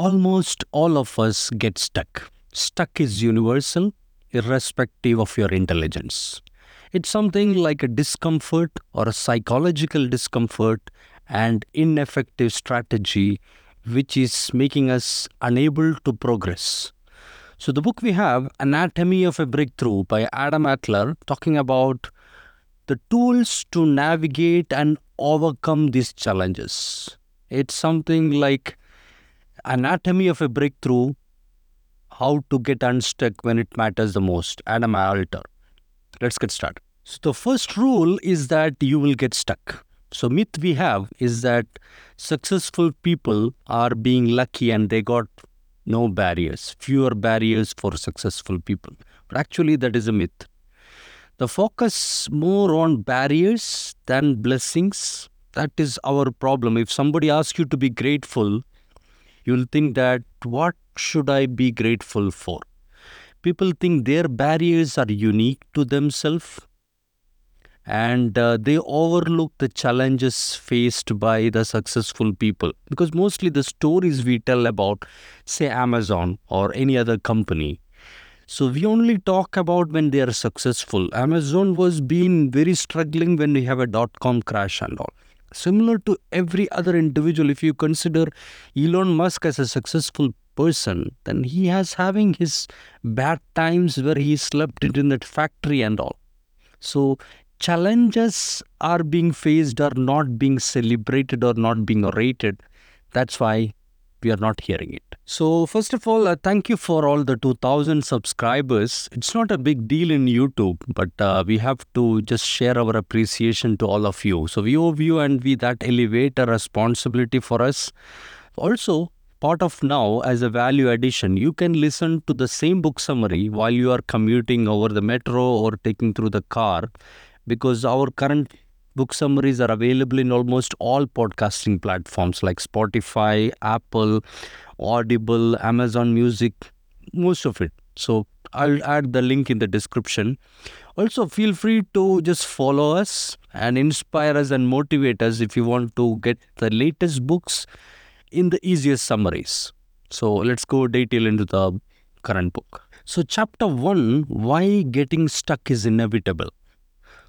almost all of us get stuck. Stuck is universal, irrespective of your intelligence. It's something like a discomfort or a psychological discomfort and ineffective strategy which is making us unable to progress. So, the book we have, Anatomy of a Breakthrough by Adam Alter, talking about the tools to navigate and overcome these challenges. It's something like Anatomy of a Breakthrough How to Get Unstuck When It Matters the Most. Adam Alter. Let's get started. So, the first rule is that you will get stuck. So, myth we have is that successful people are being lucky and they got no barriers, fewer barriers for successful people. But actually, that is a myth. The focus more on barriers than blessings. That is our problem. If somebody asks you to be grateful, you'll think that what should I be grateful for? People think their barriers are unique to themselves and uh, they overlook the challenges faced by the successful people. Because mostly the stories we tell about say amazon or any other company so we only talk about when they are successful. Amazon was being very struggling when we have a dot com crash and all similar to every other individual if you consider elon musk as a successful person then he has having his bad times where he slept in that factory and all so challenges are being faced or not being celebrated or not being rated. That's why we are not hearing it. So, first of all, uh, thank you for all the 2000 subscribers. It's not a big deal in YouTube, but uh, we have to just share our appreciation to all of you. So, we owe you and we that elevate a responsibility for us. Also, part of now as a value addition you can listen to the same book summary while you are commuting over the metro or taking through the car because our current book summaries are available in almost all podcasting platforms like Spotify, Apple, Audible, Amazon Music, most of it. So I'll add the link in the description. Also, feel free to just follow us and inspire us and motivate us if you want to get the latest books in the easiest summaries. So let's go detail into the current book. So, chapter one why getting stuck is inevitable.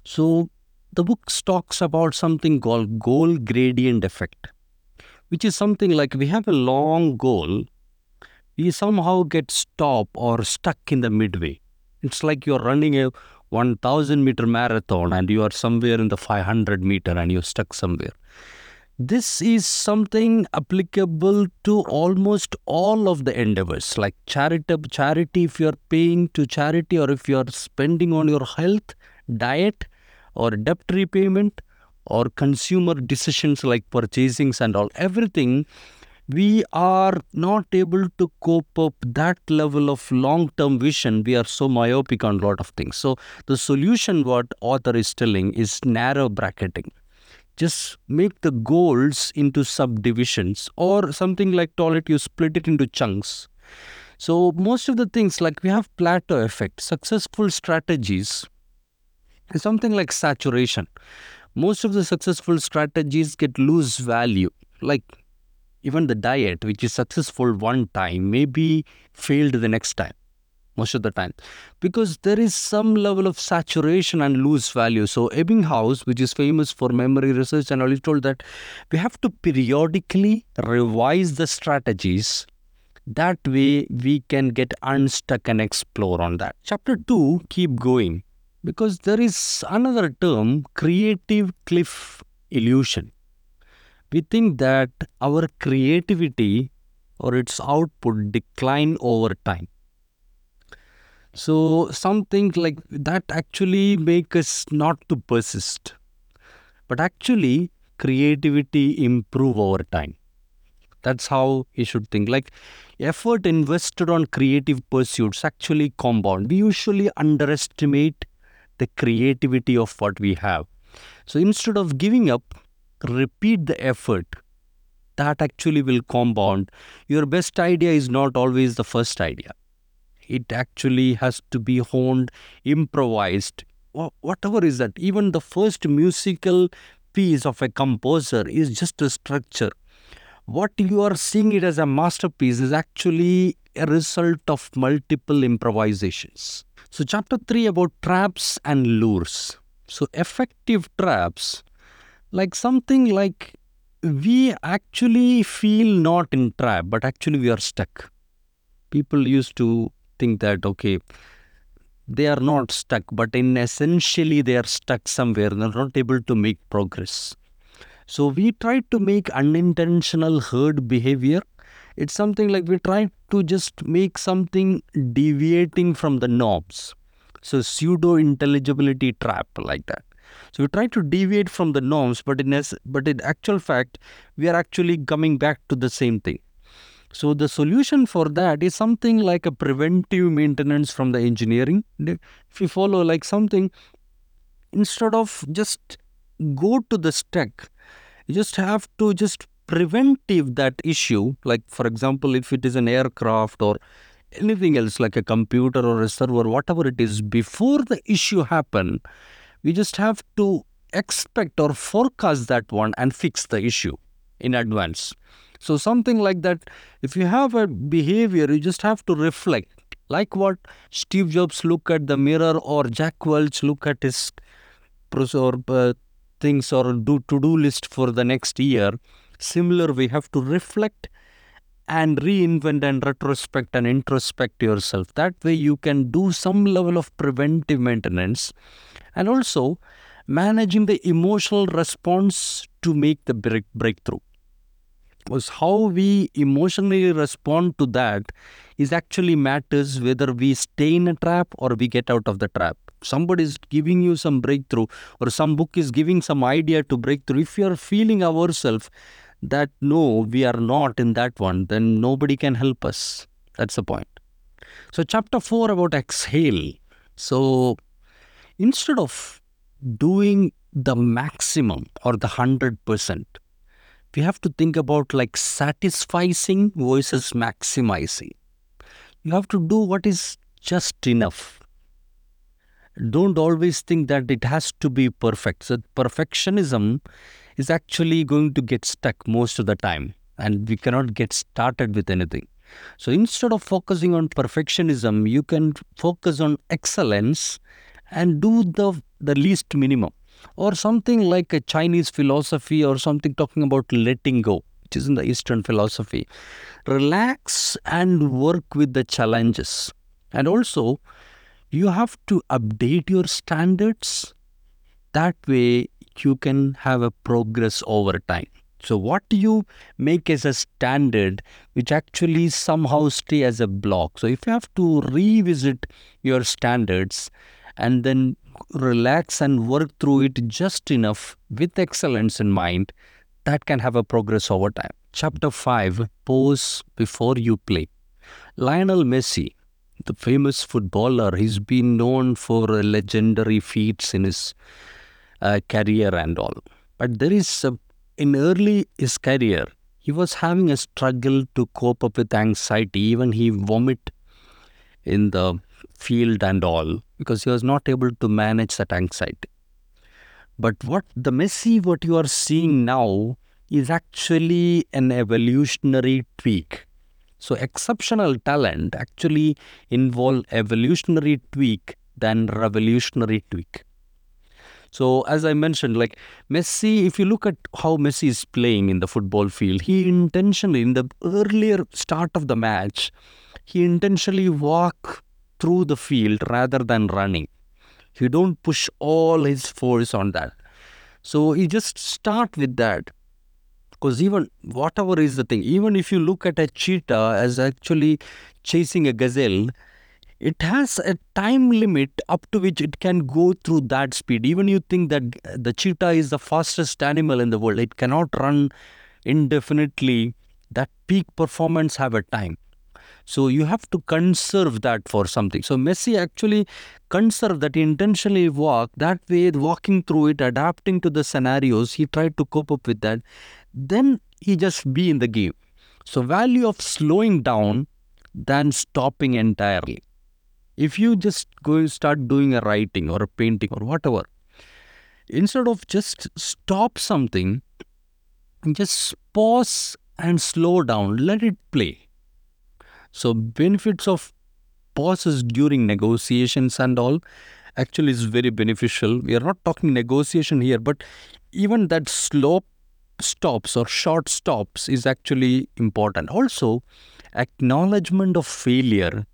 So the book talks about something called goal gradient effect, which is something like we have a long goal, we somehow get stopped or stuck in the midway. It's like you're running a 1000 meter marathon and you are somewhere in the 500 meter and you're stuck somewhere. This is something applicable to almost all of the endeavors like charity, charity if you're paying to charity or if you're spending on your health, diet, or debt repayment or consumer decisions like purchasing and all everything we are not able to cope up that level of long term vision. We are so myopic on a lot of things. So the solution what author is telling is narrow bracketing. Just make the goals into subdivisions or something like toilet you split it into chunks. So most of the things like we have plateau effect successful strategies something like saturation. Most of the successful strategies get lose value. Like even the diet, which is successful one time, may be failed the next time, most of the time, because there is some level of saturation and lose value. So Ebbinghaus, which is famous for memory research, and all, told that we have to periodically revise the strategies that way we can get unstuck and explore on that chapter 2 keep going because there is another term creative cliff illusion. We think that our creativity or its output decline over time. So something like that actually make us not to persist. But actually creativity improve over time. That's how you should think. Like effort invested on creative pursuits actually compound. We usually underestimate the creativity of what we have. So instead of giving up, repeat the effort. That actually will compound. Your best idea is not always the first idea. It actually has to be honed, improvised, whatever is that. Even the first musical piece of a composer is just a structure. what you are seeing it as a masterpiece is actually a result of multiple improvisations. So, chapter 3 about traps and lures. So, effective traps, like something like we actually feel not in trap, but actually we are stuck. People used to think that, okay, they are not stuck, but in essentially they are stuck somewhere. They're not able to make progress. So we try to make unintentional herd behavior. It's something like we try to just make something deviating from the norms. So pseudo intelligibility trap like that. So we try to deviate from the norms, but in as, but in actual fact, we are actually coming back to the same thing. So the solution for that is something like a preventive maintenance from the engineering. If you follow like something, instead of just go to the stack you just have to just preventive that issue. Like, for example, if it is an aircraft or anything else like a computer or a server, whatever it is, before the issue happen, we just have to expect or forecast that one and fix the issue in advance. So something like that, if you have a behavior, you just have to reflect. Like what Steve Jobs look at the mirror or Jack Welch look at his or uh, things or do to-do list for the next year similar we have to reflect and reinvent and retrospect and introspect yourself. That way you can do some level of preventive maintenance and also managing the emotional response to make the break- breakthrough. Was how we emotionally respond to that is actually matters whether we stay in a trap or we get out of the trap. Somebody is giving you some breakthrough or some book is giving some idea to breakthrough if you are feeling ourselves that no we are not in that one then nobody can help us. That's the point. So chapter 4 about exhale. So instead of doing the maximum or the 100% we have to think about like satisficing versus maximizing. You have to do what is just enough. Don't always think that it has to be perfect. So, perfectionism is actually going to get stuck most of the time, and we cannot get started with anything. So, instead of focusing on perfectionism, you can focus on excellence and do the, the least minimum. Or something like a Chinese philosophy, or something talking about letting go, which is in the Eastern philosophy. Relax and work with the challenges. And also, you have to update your standards. That way, you can have a progress over time. So, what do you make as a standard which actually somehow stay as a block? So, if you have to revisit your standards and then relax and work through it just enough with excellence in mind, that can have a progress over time. Chapter 5 Pose before you play. Lionel Messi the famous footballer. He's been known for legendary feats in his uh, career and all. But there is, a, in early his career, he was having a struggle to cope up with anxiety. Even he vomit in the field and all because he was not able to manage that anxiety. But what the Messi, what you are seeing now, is actually an evolutionary tweak so exceptional talent actually involve evolutionary tweak than revolutionary tweak. So as I mentioned, like Messi, if you look at how Messi is playing in the football field, he intentionally in the earlier start of the match, he intentionally walk through the field rather than running. He don't push all his force on that. So he just start with that because even whatever is the thing, even if you look at a cheetah as actually chasing a gazelle, it has a time limit up to which it can go through that speed. Even you think that uh, the cheetah is the fastest animal in the world, it cannot run indefinitely. That peak performance have a time. So you have to conserve that for something. So Messi actually conserved that he intentionally walk that way, walking through it, adapting to the scenarios. He tried to cope up with that. Then he just be in the game. So value of slowing down than stopping entirely. If you just go start doing a writing or a painting or whatever, instead of just stop something, just pause and slow down, let it play. So, benefits of pauses during negotiations and all actually is very beneficial. We are not talking negotiation here, but even that slow stops or short stops is actually important. Also, acknowledgement of failure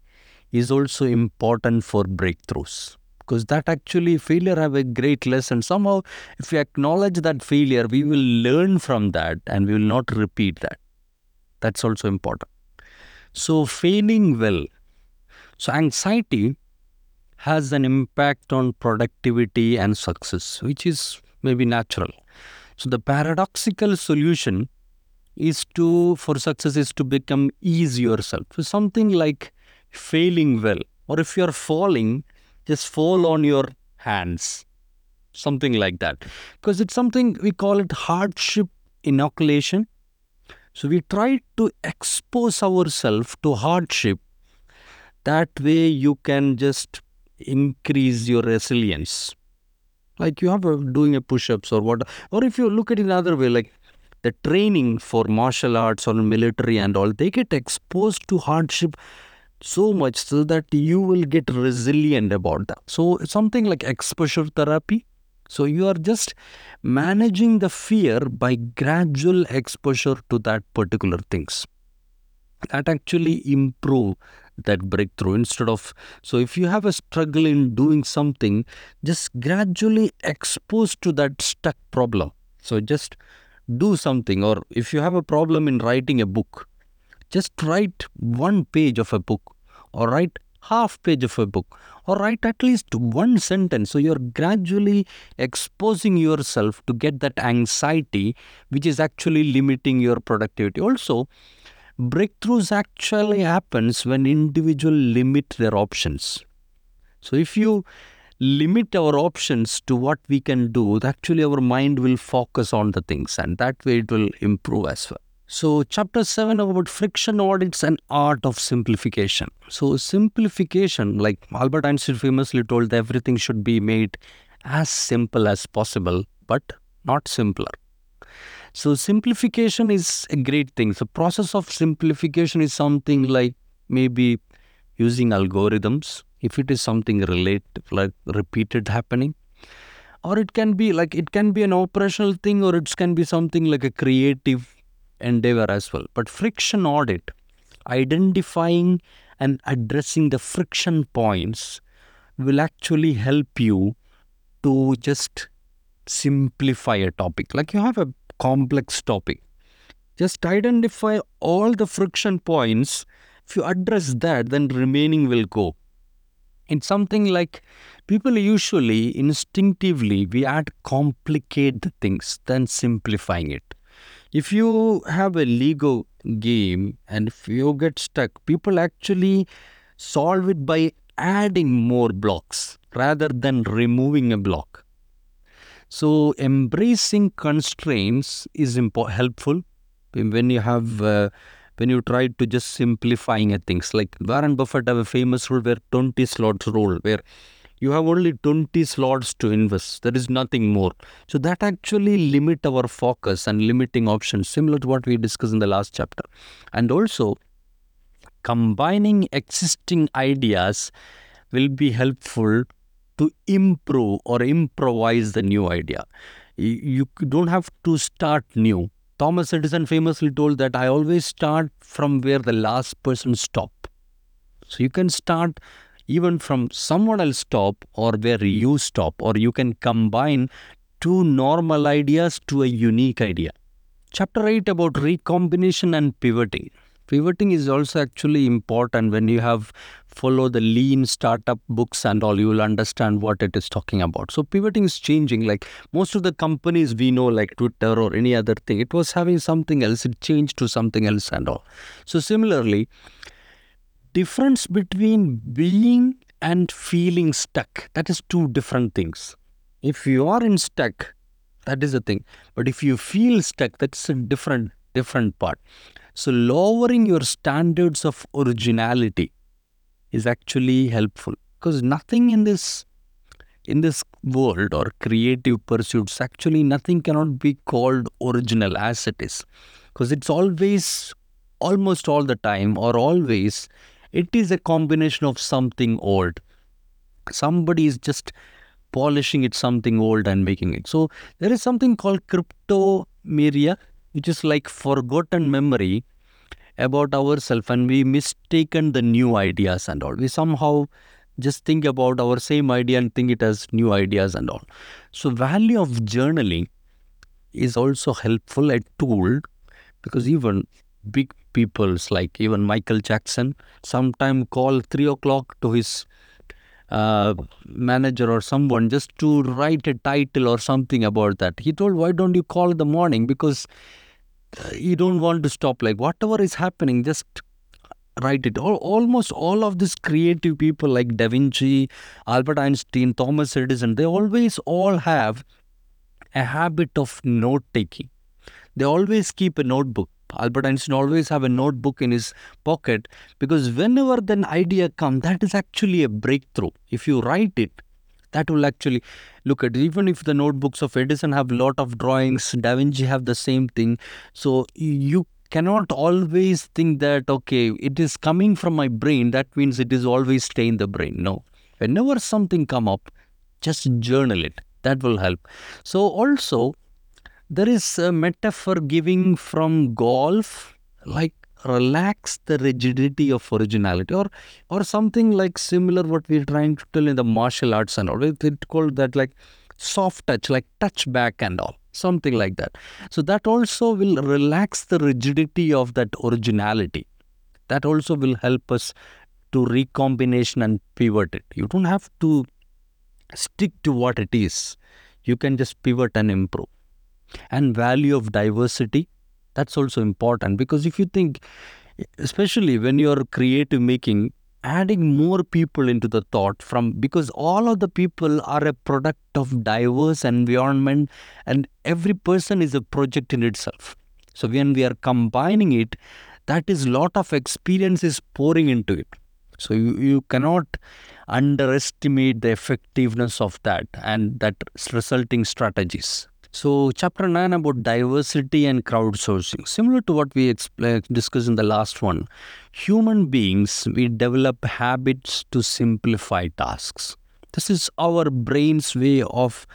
is also important for breakthroughs because that actually failure have a great lesson. Somehow if we acknowledge that failure we will learn from that and we will not repeat that. That's also important. So failing well. So anxiety has an impact on productivity and success which is maybe natural. So the paradoxical solution is to for success is to become ease yourself so something like failing well or if you're falling just fall on your hands. Something like that. Because it's something we call it hardship inoculation. So we try to expose ourselves to hardship. That way you can just increase your resilience. Like you have a, doing a push-ups or what or if you look at it another way like the training for martial arts or military and all they get exposed to hardship so much so that you will get resilient about that. So something like exposure therapy. So you are just managing the fear by gradual exposure to that particular things. That actually improve that breakthrough. Instead of so if you have a struggle in doing something just gradually expose to that stuck problem. So just do something. Or if you have a problem in writing a book just write one page of a book or write half page of a book or write at least one sentence. So you're gradually exposing yourself to get that anxiety which is actually limiting your productivity. Also breakthroughs actually happens when individual limit their options. So if you limit our options to what we can do actually our mind will focus on the things and that way it will improve as well so chapter 7 about friction audits and art of simplification so simplification like albert einstein famously told everything should be made as simple as possible but not simpler so simplification is a great thing. The process of simplification is something like maybe using algorithms if it is something related like repeated happening or it can be like it can be an operational thing or it can be something like a creative endeavor as well but friction audit identifying and addressing the friction points will actually help you to just simplify a topic like you have a complex topic. Just identify all the friction points. If you address that, then remaining will go. It's something like people usually instinctively we add complicate things than simplifying it. If you have a Lego game and if you get stuck, people actually solve it by adding more blocks rather than removing a block. So embracing constraints is impo- helpful when you have uh, when you try to just simplifying things. Like Warren Buffett have a famous rule where 20 slots rule where you have only 20 slots to invest. There is nothing more. So that actually limit our focus and limiting options, similar to what we discussed in the last chapter. And also combining existing ideas will be helpful to improve or improvise the new idea. You don't have to start new. Thomas Edison famously told that I always start from where the last person stopped. So you can start even from someone else stop or where you stop, or you can combine two normal ideas to a unique idea. Chapter 8 about recombination and pivoting. Pivoting is also actually important when you have follow the lean startup books and all you will understand what it is talking about. So pivoting is changing like most of the companies we know like twitter or any other thing it was having something else it changed to something else and all. So similarly difference between being and feeling stuck. That is two different things. If you are in stuck that is a thing. But if you feel stuck that's a different different part. So, lowering your standards of originality is actually helpful. Because nothing in this in this world or creative pursuits actually nothing cannot be called original as it is. Because it's always almost all the time or always it is a combination of something old. Somebody is just polishing it something old and making it. So there is something called cryptomnesia which is like forgotten memory about ourselves and we mistaken the new ideas and all. We somehow just think about our same idea and think it as new ideas and all. So value of journaling is also helpful a tool because even big peoples like even Michael Jackson sometime call three o'clock to his uh, manager or someone just to write a title or something about that. He told, "Why don't you call in the morning? Because uh, you don't want to stop. Like whatever is happening, just write it. All, almost all of these creative people like Da Vinci, Albert Einstein, Thomas Edison, they always all have a habit of note taking. They always keep a notebook. Albert Einstein always have a notebook in his pocket because whenever an idea comes, that is actually a breakthrough. If you write it, that will actually look at even if the notebooks of Edison have lot of drawings, Da Vinci have the same thing. So you cannot always think that okay, it is coming from my brain. That means it is always stay in the brain. No, whenever something come up, just journal it that will help so also there is a metaphor giving from golf like relax the rigidity of originality or or something like similar what we're trying to tell in the martial arts and all it called that like soft touch like touch back and all something like that so that also will relax the rigidity of that originality that also will help us to recombination and pivot it you don't have to stick to what it is. You can just pivot and improve. And value of diversity, that's also important because if you think, especially when you're creative making, adding more people into the thought from because all of the people are a product of diverse environment and every person is a project in itself so when we are combining it that is lot of experience is pouring into it so you, you cannot underestimate the effectiveness of that and that resulting strategies. So, chapter 9 about diversity and crowdsourcing. Similar to what we discussed in the last one, human beings, we develop habits to simplify tasks. This is our brain's way of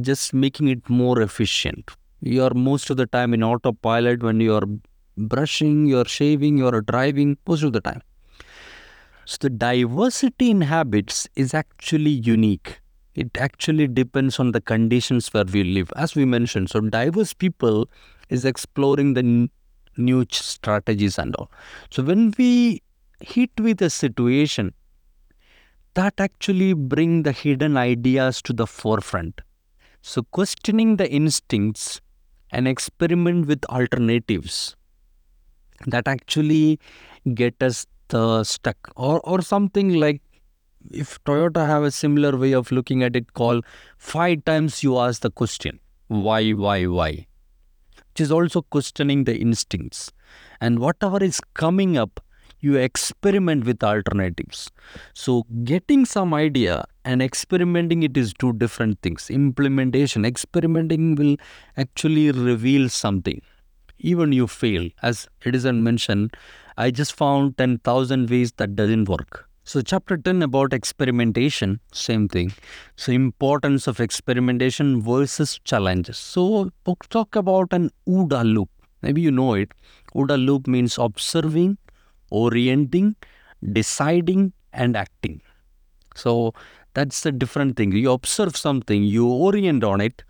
just making it more efficient. You are most of the time in autopilot when you are brushing, you are shaving, you are driving, most of the time. So the diversity in habits is actually unique. It actually depends on the conditions where we live. As we mentioned, so diverse people is exploring the n- new strategies and all. So when we hit with a situation, that actually bring the hidden ideas to the forefront. So questioning the instincts and experiment with alternatives that actually get us uh, stuck or or something like if toyota have a similar way of looking at it called five times you ask the question why why why? Which is also questioning the instincts. And whatever is coming up you experiment with alternatives. So getting some idea and experimenting it is two different things. Implementation experimenting will actually reveal something. Even you fail. As edison mentioned I just found 10,000 ways that doesn't work. So chapter 10 about experimentation, same thing. So importance of experimentation versus challenges. So talk about an OODA loop. Maybe you know it. OODA loop means observing, orienting, deciding, and acting. So that's the different thing. You observe something, you orient on it,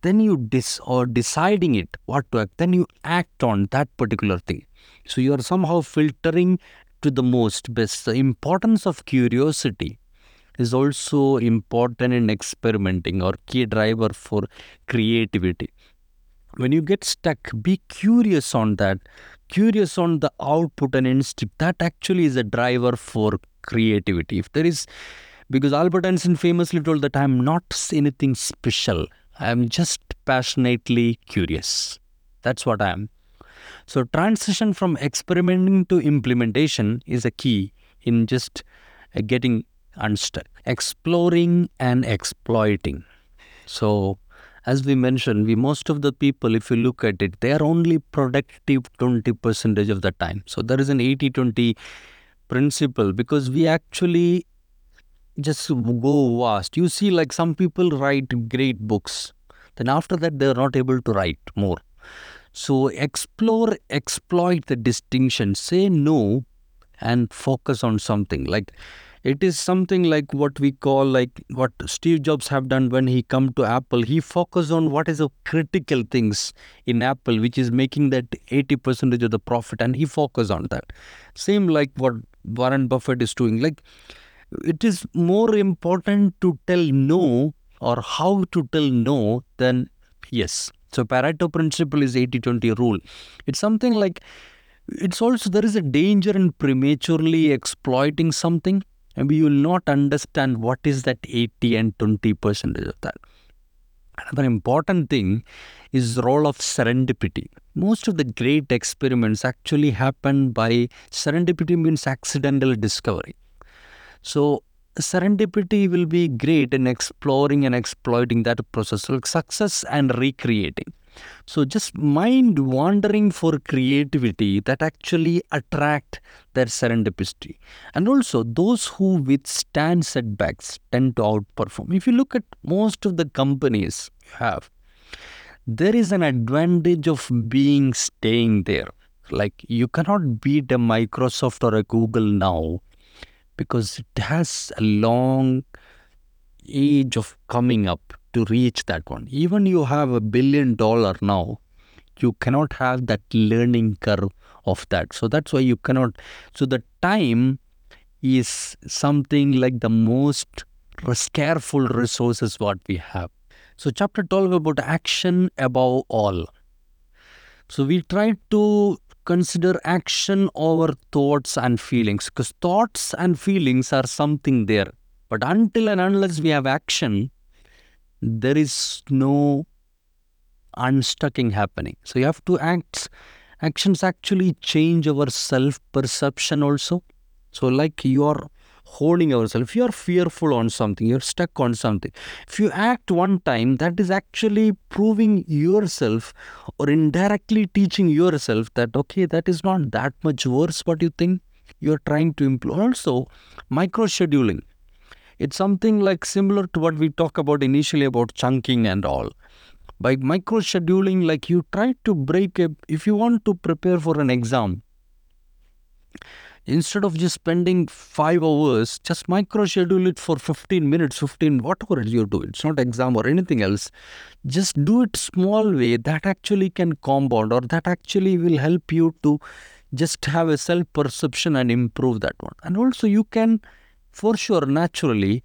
then you dis or deciding it what to act, then you act on that particular thing. So you are somehow filtering to the most best. The importance of curiosity is also important in experimenting or key driver for creativity. When you get stuck, be curious on that, curious on the output and instinct. That actually is a driver for creativity. If there is, because Albert Einstein famously told that I am not anything special, I am just passionately curious. That's what I am. So, transition from experimenting to implementation is a key in just uh, getting unstuck. Exploring and exploiting. So, as we mentioned, we most of the people, if you look at it, they are only productive 20 percentage of the time. So there is an 80-20 principle because we actually just go vast. You see, like some people write great books, then after that they are not able to write more. So explore, exploit the distinction, say no, and focus on something. Like it is something like what we call like what Steve Jobs have done when he come to Apple. He focused on what is the critical things in Apple, which is making that 80 percentage of the profit, and he focused on that. Same like what Warren Buffett is doing. Like it is more important to tell no or how to tell no than yes. So Pareto principle is 80-20 rule. It's something like it's also there is a danger in prematurely exploiting something and we will not understand what is that 80 and 20 percentage of that. Another important thing is role of serendipity. Most of the great experiments actually happen by serendipity means accidental discovery. So serendipity will be great in exploring and exploiting that process, like success and recreating. So just mind wandering for creativity that actually attract their serendipity. And also those who withstand setbacks tend to outperform. If you look at most of the companies you have, there is an advantage of being staying there. Like you cannot beat a Microsoft or a Google now because it has a long age of coming up to reach that one. Even you have a billion dollar now, you cannot have that learning curve of that. So that's why you cannot. So the time is something like the most careful resources what we have. So chapter 12 about action above all. So we try to consider action over thoughts and feelings because thoughts and feelings are something there. But until and unless we have action, there is no unstucking happening. So you have to act. Actions actually change our self perception also. So, like you are holding yourself, you are fearful on something, you're stuck on something. If you act one time, that is actually proving yourself or indirectly teaching yourself that, okay, that is not that much worse what you think you're trying to improve. Also, micro scheduling it's something like similar to what we talk about initially about chunking and all. By micro scheduling, like you try to break a, if you want to prepare for an exam, instead of just spending five hours, just micro schedule it for 15 minutes, 15, whatever you do. It's not exam or anything else. Just do it small way that actually can compound or that actually will help you to just have a self perception and improve that one. And also you can for sure naturally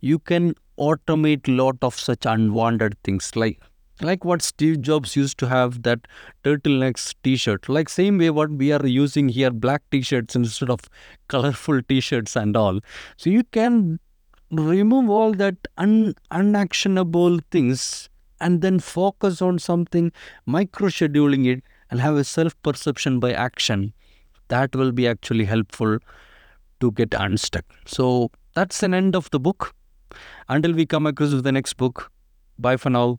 you can automate lot of such unwanted things like like what Steve Jobs used to have that turtlenecks t-shirt like same way what we are using here black t-shirts instead of colorful t-shirts and all so you can remove all that un- unactionable things and then focus on something micro scheduling it and have a self perception by action that will be actually helpful to get unstuck. So that's an end of the book. Until we come across with the next book, bye for now.